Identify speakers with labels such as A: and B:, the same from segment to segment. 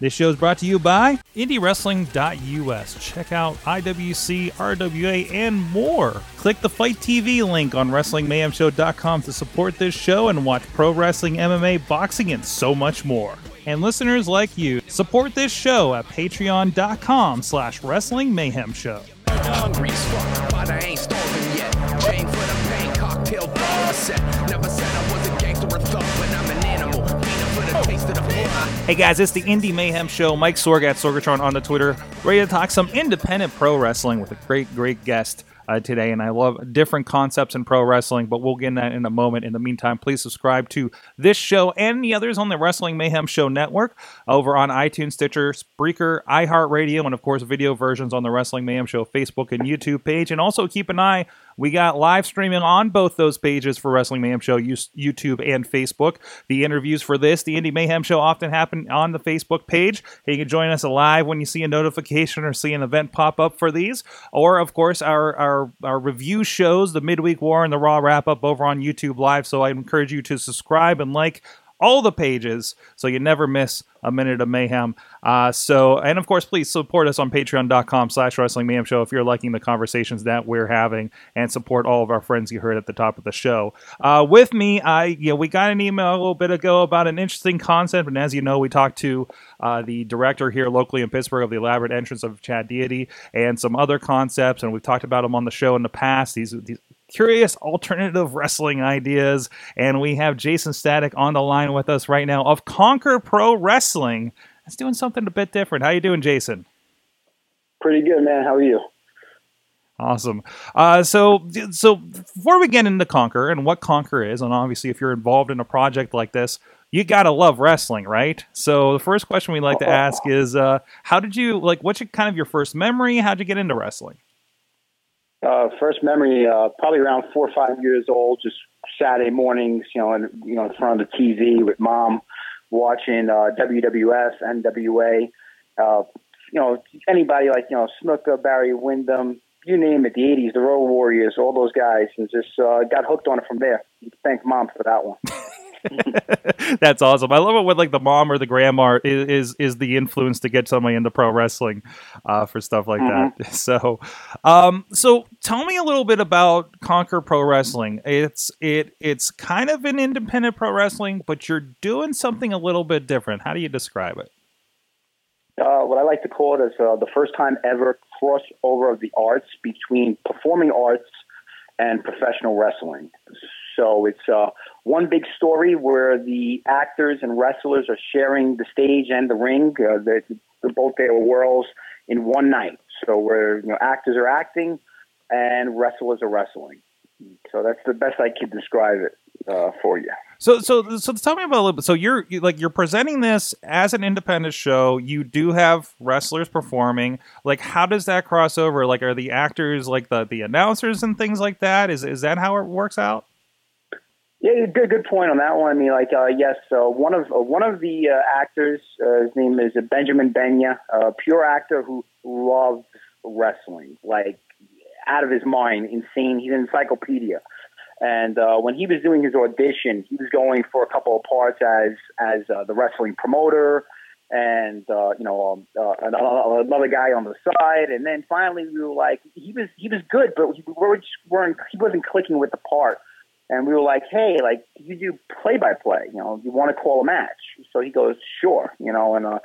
A: This show is brought to you by IndieWrestling.us. Check out IWC, RWA, and more. Click the FITE TV link on WrestlingMayhemShow.com to support this show and watch pro wrestling, MMA, boxing, and so much more. And listeners like you, support this show at patreon.com slash wrestling mayhem show.
B: Hungry
A: Hey guys, it's the Indy Mayhem Show. Mike Sorg at Sorgatron on the Twitter, ready to talk some independent pro wrestling with a great, great guest uh, today. And I love different concepts in pro wrestling, but we'll get in that in a moment. In the meantime, please subscribe to this show and the others on the Wrestling Mayhem Show network over on iTunes, Stitcher, Spreaker, iHeartRadio, and of course, video versions on the Wrestling Mayhem Show Facebook and YouTube page. And also keep an eye we got live streaming on both those pages for Wrestling Mayhem Show, YouTube and Facebook. The interviews for this, the Indy Mayhem Show, often happen on the Facebook page. You can join us live when you see a notification or see an event pop up for these. Or, of course, our, our, our review shows, the Midweek War and the Raw Wrap Up over on YouTube Live. So I encourage you to subscribe and like all the pages so you never miss a minute of mayhem. Uh, so, and of course, please support us on patreon.com slash wrestling mayhem show if you're liking the conversations that we're having and support all of our friends you heard at the top of the show. Uh, with me, I, you know, we got an email a little bit ago about an interesting concept. And as you know, we talked to uh, the director here locally in Pittsburgh of the elaborate entrance of Chad Deity and some other concepts. And we've talked about them on the show in the past. These, these curious alternative wrestling ideas. And we have Jason Static on the line with us right now of Conquer Pro Wrestling. It's doing something a bit different. How you doing, Jason?
C: Pretty good, man. How are you?
A: Awesome. Uh, so, so before we get into Conquer and what Conquer is, and obviously if you're involved in a project like this, you gotta love wrestling, right? So the first question we like to ask is, uh, how did you like? What's your, kind of your first memory? How'd you get into wrestling?
C: Uh, first memory, uh, probably around four or five years old, just Saturday mornings, you know, in, you know, in front of the TV with mom, watching uh, WWF, NWA, uh, you know, anybody like you know Snuka, Barry Windham, you name it, the '80s, the Road Warriors, all those guys, and just uh, got hooked on it from there. Thank mom for that one.
A: That's awesome. I love it when like the mom or the grandma is is, is the influence to get somebody into pro wrestling uh, for stuff like mm-hmm. that. So, um, so tell me a little bit about Conquer Pro Wrestling. It's it it's kind of an independent pro wrestling, but you're doing something a little bit different. How do you describe it?
C: Uh, what I like to call it is uh, the first time ever crossover of the arts between performing arts and professional wrestling. So it's uh, one big story where the actors and wrestlers are sharing the stage and the ring. Uh, both their worlds in one night. So where you know actors are acting and wrestlers are wrestling. So that's the best I could describe it uh, for you.
A: So, so, so, tell me about a little bit. So, you're like you're presenting this as an independent show. You do have wrestlers performing. Like, how does that cross over? Like, are the actors like the the announcers and things like that? Is is that how it works out?
C: Yeah, good good point on that one. I mean, like, uh, yes, uh, one of uh, one of the uh, actors, uh, his name is Benjamin Benya, a pure actor who loves wrestling, like out of his mind, insane. He's an encyclopedia. And uh, when he was doing his audition, he was going for a couple of parts as as uh, the wrestling promoter, and uh, you know um, uh, another guy on the side. And then finally, we were like, he was he was good, but we were just weren't he wasn't clicking with the part and we were like, hey, like you do play by play, you know, you want to call a match? So he goes, sure, you know, and uh,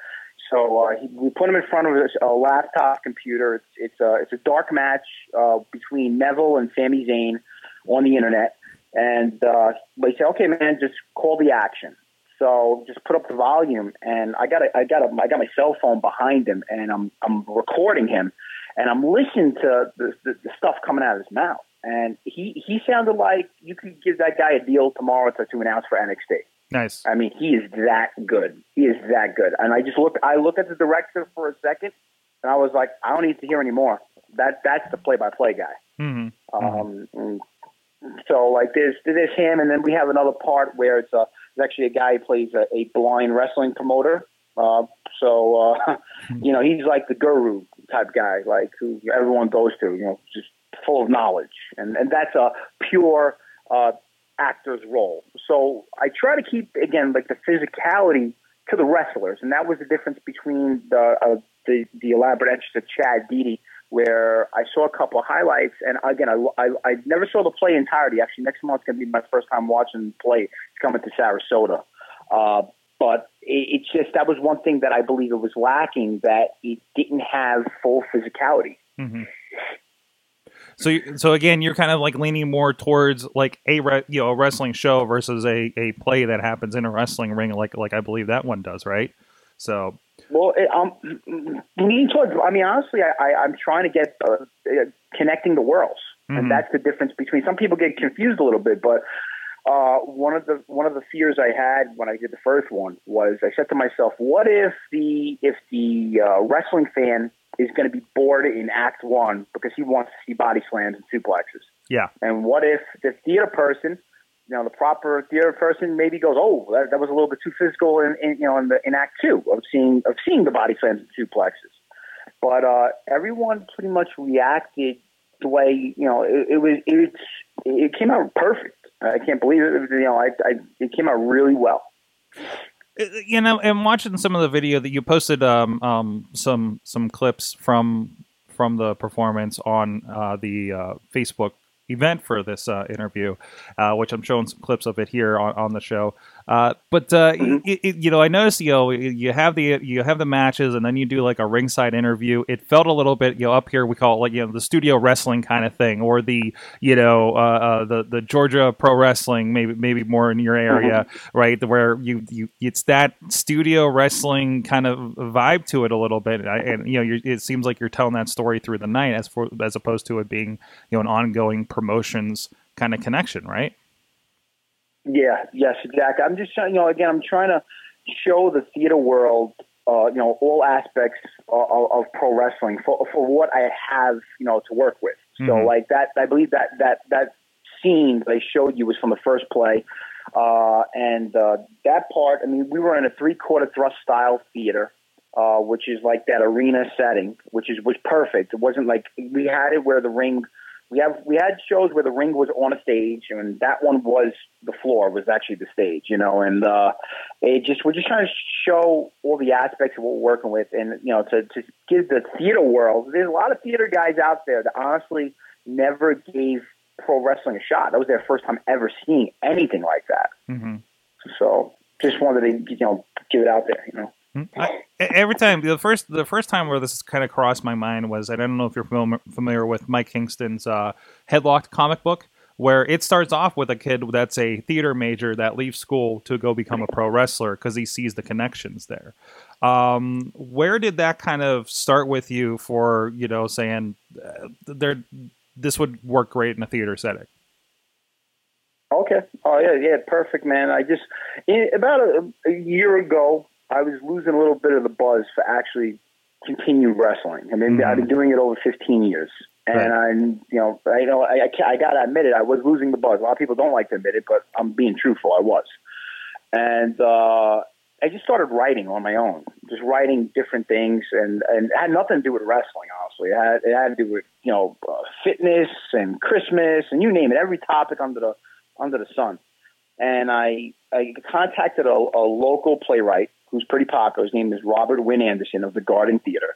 C: so uh, he, we put him in front of a, a laptop computer. It's it's a it's a dark match uh, between Neville and Sami Zayn on the internet, and uh, they say, okay, man, just call the action. So just put up the volume, and I got a, I got a, I got my cell phone behind him, and I'm I'm recording him, and I'm listening to the, the, the stuff coming out of his mouth and he he sounded like you could give that guy a deal tomorrow to, to announce for NXT.
A: Nice.
C: I mean, he is that good. He is that good. And I just looked. I looked at the director for a second, and I was like, I don't need to hear anymore. That that's the play-by-play guy.
A: Mm-hmm.
C: Um, mm-hmm. so like there's there's him, and then we have another part where it's a it's actually a guy who plays a, a blind wrestling promoter. Uh, so uh, you know he's like the guru type guy, like who everyone goes to. You know, just full of knowledge, and and that's a pure uh, actor's role. So I try to keep again like the physicality to the wrestlers, and that was the difference between the uh, the, the elaborate entrance of Chad Deity, where I saw a couple of highlights, and again, I, I, I never saw the play entirety. Actually, next month's going to be my first time watching the play. It's coming to Sarasota. Uh, but it, it's just that was one thing that I believe it was lacking that it didn't have full physicality.
A: Mm-hmm. So, you- so again, you're kind of like leaning more towards like a re- you know a wrestling show versus a, a play that happens in a wrestling ring, like like I believe that one does, right? So,
C: Well, it, um, leaning towards. I mean, honestly, I, I, I'm trying to get uh, uh, connecting the worlds,
A: Mhm.
C: and that's the difference between. Some people get confused a little bit, but uh, one of the one of the fears I had when I did the first one was I said to myself, "What if the if the uh, wrestling fan is going to be bored in Act One because he wants to see body slams and suplexes?"
A: yeah,
C: And what if the theater person, you know, the proper theater person maybe goes, "Oh, that, that was a little bit too physical," in, in you know, in the in Act Two of seeing of seeing the body slams and suplexes. But uh, everyone pretty much reacted the way you know it, it was. It's it came out perfect. I can't believe it. You know, I, I it came out really well.
A: Uh, you know, and watching some of the video that you posted, um, um, some some clips from from the performance on uh, the uh, Facebook event for this uh, interview, uh, which I'm showing some clips of it here on, on the show. Uh, but uh, it, it, you know, I noticed you know you have the you have the matches, and then you do like a ringside interview. It felt a little bit you know up here we call it like you know the studio wrestling kind of thing, or the you know uh, uh, the the Georgia pro wrestling maybe maybe more in your area, right? Where you you it's that studio wrestling kind of vibe to it a little bit, I- and you know it seems like you're telling that story through the night as for as opposed to it being you know an ongoing promotions kind of connection, right?
C: Yeah, yes, exactly. I'm just trying, you know, again, I'm trying to show the theater world, uh, you know, all aspects of, of, pro wrestling for, for what I have, you know, to work with. So,
A: Mhm.
C: like that, I believe that that that scene that I showed you was from the first play, uh, and uh, that part. I mean, we were in a three quarter thrust style theater. Uh, which is like that arena setting, which is was perfect. It wasn't like we had it where the ring we have we had shows where the ring was on a stage and that one was the floor was actually the stage you know and uh it just we're just trying to show all the aspects of what we're working with and you know to to give the theater world there's a lot of theater guys out there that honestly never gave pro wrestling a shot. That was their first time ever seeing anything like that.
A: Mm-hmm.
C: so just wanted to you know give it out there you know
A: I, e, every time the first the first time where this kind of crossed my mind was I don't know if you're familiar, familiar with Mike Kingston's uh, Headlocked comic book where it starts off with a kid that's a theater major that leaves school to go become a pro wrestler because he sees the connections there. Um, where did that kind of start with you for you know saying uh, there this would work great in a theater setting?
C: Okay. Oh yeah, yeah, perfect, man. I just about a, a year ago, I was losing a little bit of the buzz for actually continue wrestling. I mean,
A: Mhm.
C: I've been doing it over 15 years, and
A: Right.
C: I'm, you know, I know, I, I, I gotta admit it. I was losing the buzz. A lot of people don't like to admit it, but I'm being truthful. I was, and uh, I just started writing on my own, just writing different things, and and it had nothing to do with wrestling. Honestly, it had it had to do with you know uh, fitness and Christmas and you name it, every topic under the under the sun. And I I contacted a, a local playwright who's pretty popular. His name is Robert Wynn Anderson of the Garden Theater.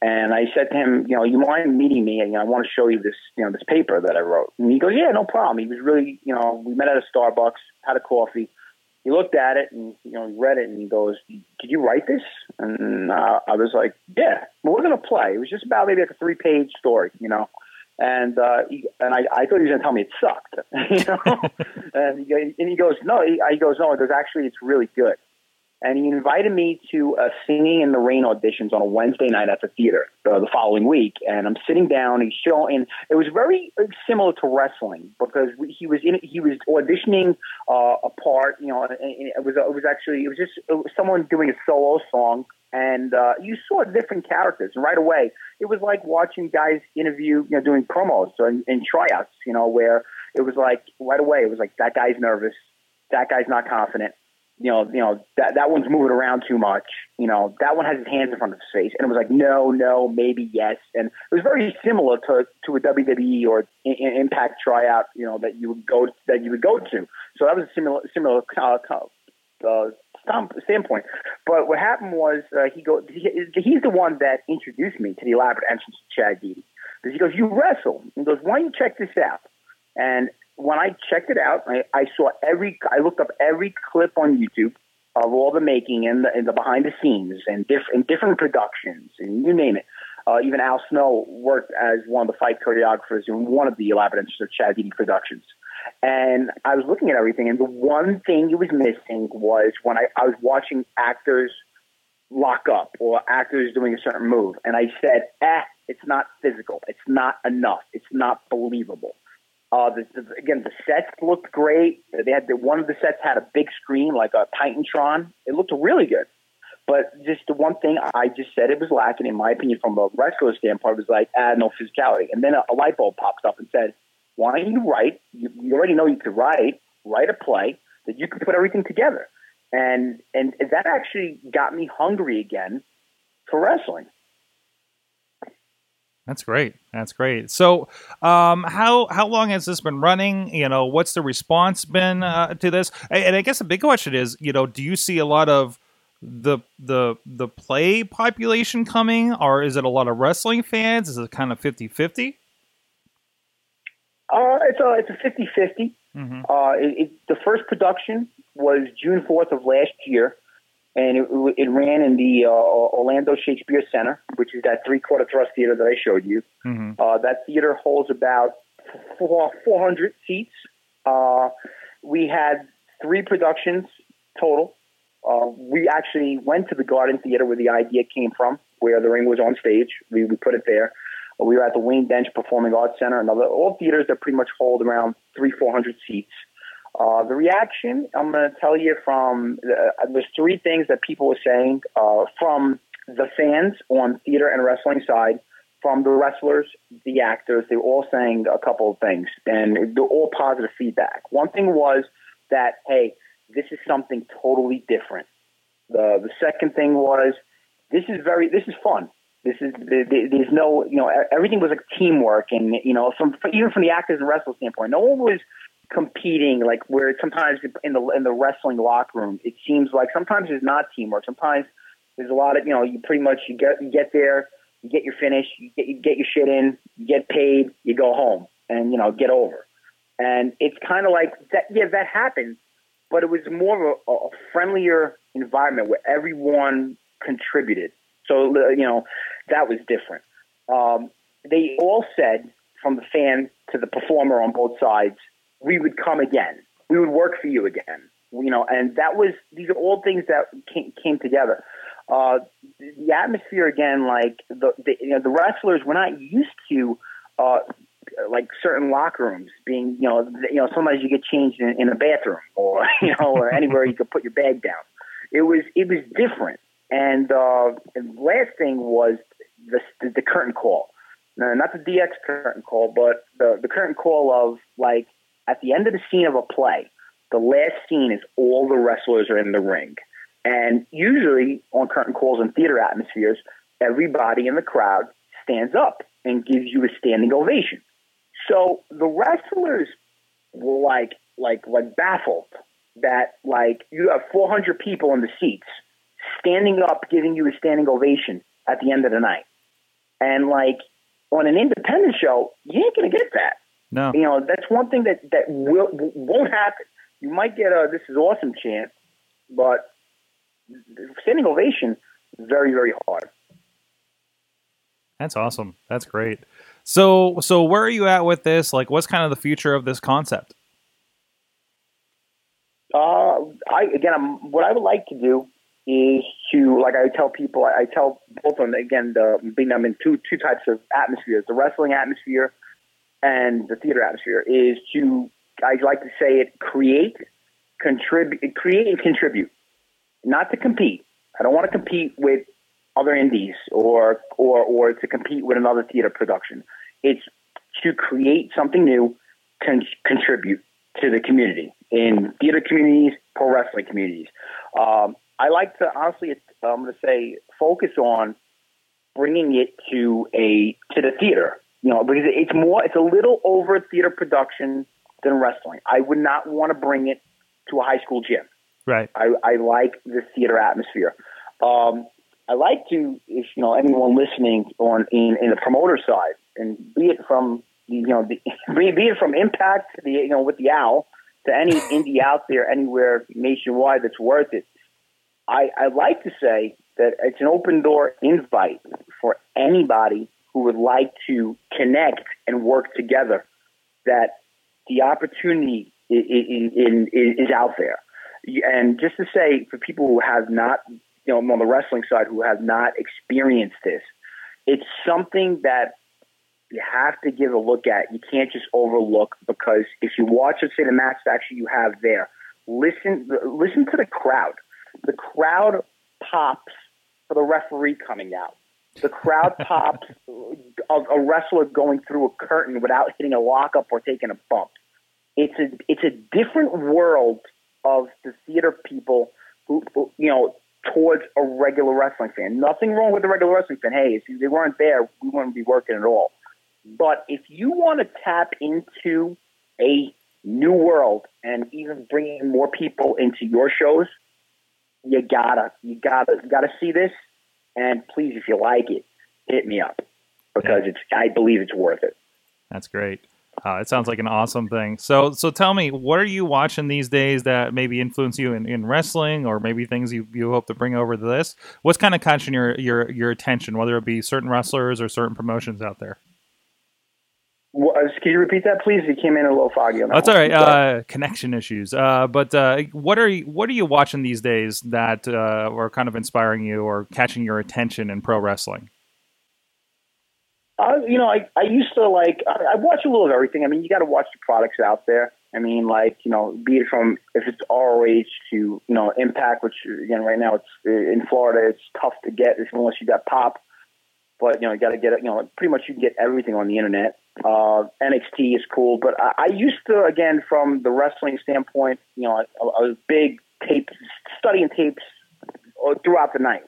C: And I said to him, you know, you mind meeting me? And, you know, I want to show you this, you know, this paper that I wrote. And he goes, yeah, no problem. He was really, you know, we met at a Starbucks, had a coffee. He looked at it and, you know, he read it and he goes, did you write this? And uh, I was like, yeah, well, we're going to play. It was just about maybe like a three page story, you know. And uh, he, and I, I thought he was going to tell me it sucked, you know. and, he, and he goes, no, he, he goes, no, it goes, actually, it's really good. And he invited me to uh, singing in the rain auditions on a Wednesday night at the theater uh, the following week. And I'm sitting down. He's showing. It was very uh, similar to wrestling because he was in. He was auditioning uh, a part. You know, and, and it was. It was actually. It was just it was someone doing a solo song, and uh, you saw different characters. And right away, it was like watching guys interview. You know, doing promos and, and tryouts. You know, where it was like right away. It was like that guy's nervous. That guy's not confident you know, you know that that one's moving around too much. You know, that one has his hands in front of his face, and it was like no, no, maybe yes, and it was very similar to to a WWE or I- I- Impact tryout. You know, that you would go that you would go to. So that was a similar similar uh, uh, standpoint. But what happened was uh, he go he, he's the one that introduced me to the elaborate entrance of Chad Deity. Because he goes, you wrestle. He goes, why don't you check this out? And when I checked it out, I, I saw every I looked up every clip on YouTube of all the making and the, and the behind the scenes and different different productions and you name it. Uh, even Al Snow worked as one of the fight choreographers in one of the elaborate of Chad productions. And I was looking at everything, and the one thing it was missing was when I, I was watching actors lock up or actors doing a certain move. And I said, eh, it's not physical. It's not enough. It's not believable. Uh, the, the, again, the sets looked great. They had the, one of the sets had a big screen like a Titantron. It looked really good. But just the one thing I just said it was lacking, in my opinion, from a wrestler standpoint, was like, ah, no physicality. And then a, a light bulb pops up and said, why don't you write? You, you already know you could write, write a play that you could put everything together. And, and that actually got me hungry again for wrestling.
A: That's great. That's great. So, um, how how long has this been running? You know, what's the response been uh, to this? And I guess the big question is, you know, do you see a lot of the the the play population coming, or is it a lot of wrestling fans? Is it kind of 50-50?
C: Uh, it's a it's a 50-50. Mm-hmm. Uh, it, it, the first production was June fourth of last year and it, it ran in the uh, Orlando Shakespeare Center, which is that three quarter thrust theater that I showed you. Mm-hmm. Uh, that theater holds about 400 seats. Uh, we had three productions total. Uh, we actually went to the Garden Theater where the idea came from, where the ring was on stage. We, we put it there. We were at the Wayne Densch Performing Arts Center, and other, all theaters that pretty much hold around three, four hundred seats. Uh, the reaction, I'm going to tell you from uh, there's three things that people were saying uh, from the fans on theater and wrestling side, from the wrestlers, the actors. They were all saying a couple of things, and they're all positive feedback. One thing was that hey, this is something totally different. The the second thing was this is very this is fun. This is there's no you know everything was like teamwork and you know from even from the actors and wrestlers standpoint, no one was competing, like where sometimes in the in the wrestling locker room, it seems like sometimes there's not teamwork. Sometimes there's a lot of you know you pretty much you get you get there, you get your finish, you get you get your shit in, you get paid, you go home, and you know get over. And it's kind of like that. Yeah, that happened, but it was more of a, a friendlier environment where everyone contributed. So you know that was different. Um, they all said from the fan to the performer on both sides we would come again. We would work for you again. You know, and that was these are all things that came, came together. Uh, the atmosphere again, like the, the you know the wrestlers, we're not used to uh, like certain locker rooms being you know you know sometimes you get changed in, in a bathroom or you know or anywhere you could put your bag down. It was it was different. And, uh, last thing was the, the, the curtain call. No, not the DX curtain call, but the the curtain call of like at the end of the scene of a play, the last scene is all the wrestlers are in the ring. And usually on curtain calls and theater atmospheres, everybody in the crowd stands up and gives you a standing ovation. So the wrestlers were like, like, like baffled that like you have 400 people in the seats standing up, giving you a standing ovation at the end of the night. And like on an independent show, you ain't gonna get that.
A: No.
C: You know, that's one thing that, that will, won't happen. You might get a this is awesome chant, but standing ovation, very, very hard.
A: That's awesome. That's great. So, so where are you at with this? Like, what's kind of the future of this concept?
C: Uh, I again, I'm, what I would like to do is to, like I tell people, I, I tell both of them again, the, being them in two two types of atmospheres: the wrestling atmosphere and the theater atmosphere is to I like to say it create, contribute, create and contribute, not to compete. I don't want to compete with other indies or or or to compete with another theater production. It's to create something new, con- contribute to the community in theater communities, pro wrestling communities. Um, I like to honestly, I'm going to say, focus on bringing it to a to the theater you know, because it's more, it's a little over theater production than wrestling. I would not want to bring it to a high school gym.
A: Right.
C: I, I like the theater atmosphere. Um, I like to, if you know anyone listening on in, in the promoter side, and be it from you know the, be, be it from Impact to the you know with the Owl to any indie out there anywhere nationwide that's worth it. I, I like to say that it's an open door invite for anybody who would like to connect and work together. That the opportunity is, is, is out there. And just to say, for people who have not, you know, on the wrestling side, who have not experienced this, it's something that you have to give a look at. You can't just overlook because if you watch, let's say, the match that actually you have there, listen, listen to the crowd. The crowd pops for the referee coming out. The crowd pops of a wrestler going through a curtain without hitting a lockup or taking a bump. It's a it's a different world of the theater people who, who you know towards a regular wrestling fan. Nothing wrong with the regular wrestling fan. Hey, if they weren't there, we wouldn't be working at all. But if you want to tap into a new world and even bringing more people into your shows, you gotta, you gotta, you gotta see this. And please, if you like it, hit me up because yeah. it's, I believe it's worth it.
A: That's great. Uh, it sounds like an awesome thing. So, so tell me, what are you watching these days that maybe influence you in, in wrestling, or maybe things you, you hope to bring over to this? What's kind of catching your, your your attention, whether it be certain wrestlers or certain promotions out there?
C: Uh, can you repeat that, please? You came in a little foggy on that.
A: That's all right. Uh, connection issues. Uh, but uh, what are you, what are you watching these days that uh, are kind of inspiring you or catching your attention in pro wrestling?
C: Uh, you know, I, I used to like I, I watch a little of everything. I mean, you got to watch the products out there. I mean, like you know, be it from if it's ROH to you know Impact, which again right now it's in Florida, it's tough to get unless you got Pop. But you know, you got to get it. You know, pretty much you can get everything on the internet. Uh, NXT is cool, but I, I used to again from the wrestling standpoint. You know, I, I was big tape studying tapes uh, throughout the night,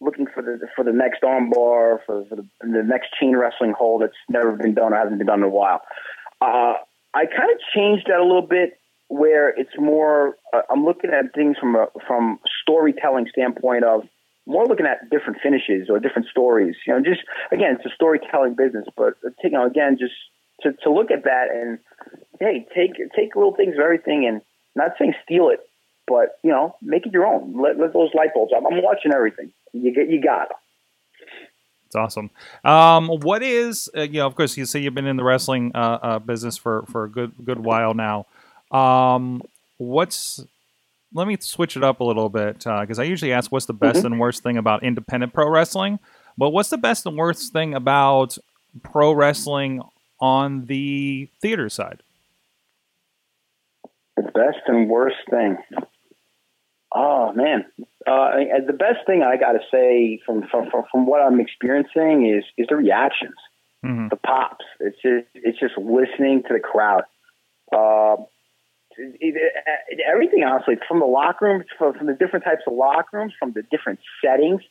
C: looking for the for the next armbar, for, for the, the next chain wrestling hold that's never been done or hasn't been done in a while. Uh, I kind of changed that a little bit, where it's more. Uh, I'm looking at things from a from storytelling standpoint of more looking at different finishes or different stories. You know, just again, it's a storytelling business, but you know, again, just to, to look at that and hey, take take little things of everything and not saying steal it, but you know, make it your own. Let, let those light bulbs. I'm, I'm watching everything. You get, you got it.
A: It's awesome. Um, what is uh, you know? Of course, you say you've been in the wrestling uh, uh, business for for a good good while now. Um, what's let me switch it up a little bit because uh, I usually ask what's the best mm-hmm. and worst thing about independent pro wrestling, but what's the best and worst thing about pro wrestling on the theater side?
C: The best and worst thing. Oh man, uh, the best thing I got to say from, from from what I'm experiencing is is the reactions, mm-hmm. the pops. It's just it's just listening to the crowd. Uh, everything honestly from the locker rooms from, the different types of locker rooms from the different settings.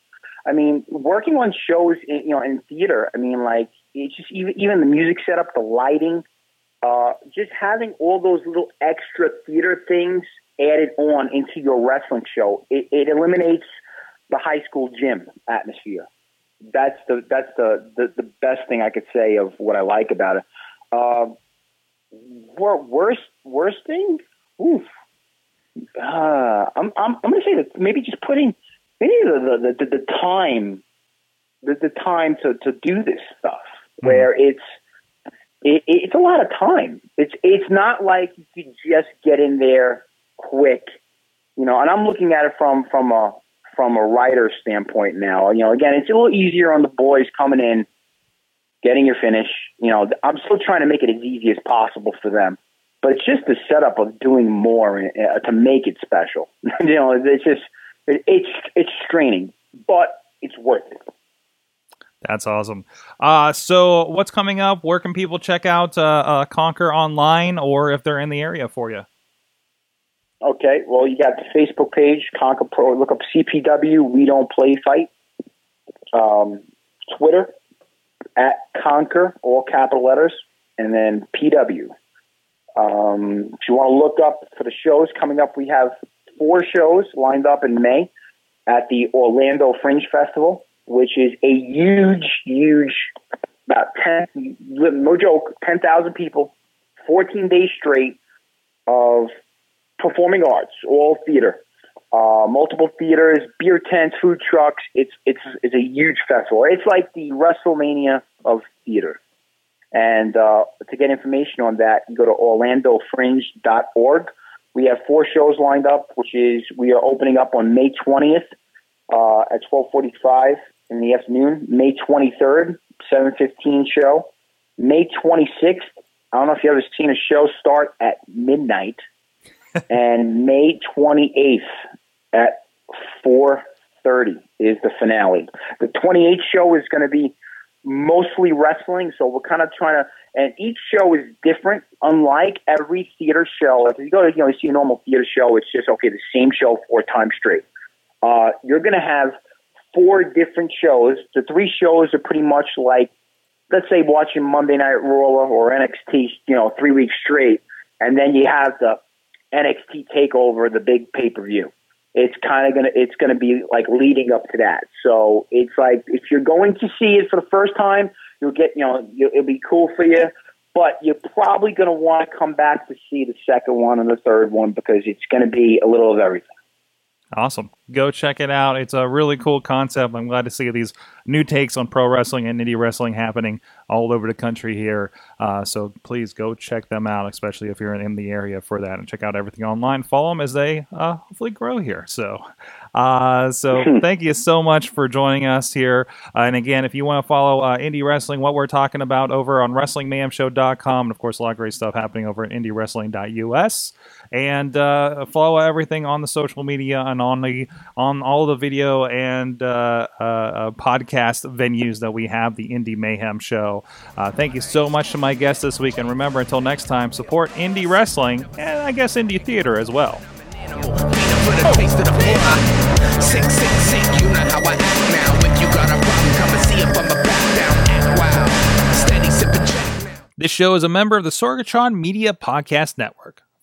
C: I mean working on shows in, you know in theater i mean like it's just even even the music setup the lighting uh, just having all those little extra theater things added on into your wrestling show it, it eliminates the high school gym atmosphere. That's the that's the, the the best thing i could say of what i like about it. Uh, worst worst thing? Oof. Uh, I'm I'm I'm gonna say that maybe just putting maybe the the, the, the time the, the time to, to do this stuff mm-hmm. where it's it, it's a lot of time. It's it's not like you could just get in there quick, you know. And I'm looking at it from from a from a writer standpoint now. You know, again, it's a little easier on the boys coming in getting your finish. You know, I'm still trying to make it as easy as possible for them, but it's just the setup of doing more uh, to make it special. you know, it's just it, it's it's straining, but it's worth it.
A: That's awesome. Uh, so, what's coming up? Where can people check out uh, uh, Conquer online, or if they're in the area for you?
C: Okay, well, you got the Facebook page, Conquer Pro. Look up CPW. We don't play fight. Um, Twitter, at Conquer, all capital letters, and then PW. Um, if you want to look up for the shows coming up, we have four shows lined up in May at the Orlando Fringe Festival, which is a huge, huge, about 10, no joke, 10,000 people, 14 days straight of performing arts, all theater. Uh, multiple theaters, beer tents, food trucks. It's it's it's a huge festival. It's like the WrestleMania of theater. And uh, to get information on that, you go to orlandofringe.org. We have four shows lined up, which is we are opening up on May 20th uh, at 12:45 in the afternoon. May 23rd, 7:15 show. May 26th. I don't know if you ever seen a show start at midnight, and May 28th at 4:30 is the finale. The 28th show is going to be mostly wrestling, so we're kind of trying to. And each show is different, unlike every theater show. If you go to you know you see a normal theater show, it's just okay the same show four times straight. Uh, you're going to have four different shows. The three shows are pretty much like, let's say, watching Monday Night Raw or NXT, you know, three weeks straight, and then you have the NXT Takeover, the big pay per view. It's kind of gonna, it's gonna be like leading up to that. So it's like if you're going to see it for the first time, you'll get, you know, it'll be cool for you. But you're probably to want to come back to see the second one and the third one because it's to be a little of everything.
A: Awesome. Go check it out. It's a really cool concept. I'm glad to see these new takes on pro wrestling and indie wrestling happening all over the country here. Uh, so please go check them out, especially if you're in the area for that, and check out everything online. Follow them as they uh, hopefully grow here. So, uh, so thank you so much for joining us here. Uh, and again, if you want to follow uh, indie wrestling, what we're talking about over on WrestlingMayhemShow.com, and of course, a lot of great stuff happening over at IndieWrestling.us, and uh, follow everything on the social media and on the on all the video and uh, uh, uh, podcast venues that we have, the Indy Mayhem Show. Uh, thank you so much to my guests this week, and remember, until next time, support indie wrestling and I guess indie theater as well. This show is a member of the Sorgatron Media Podcast Network.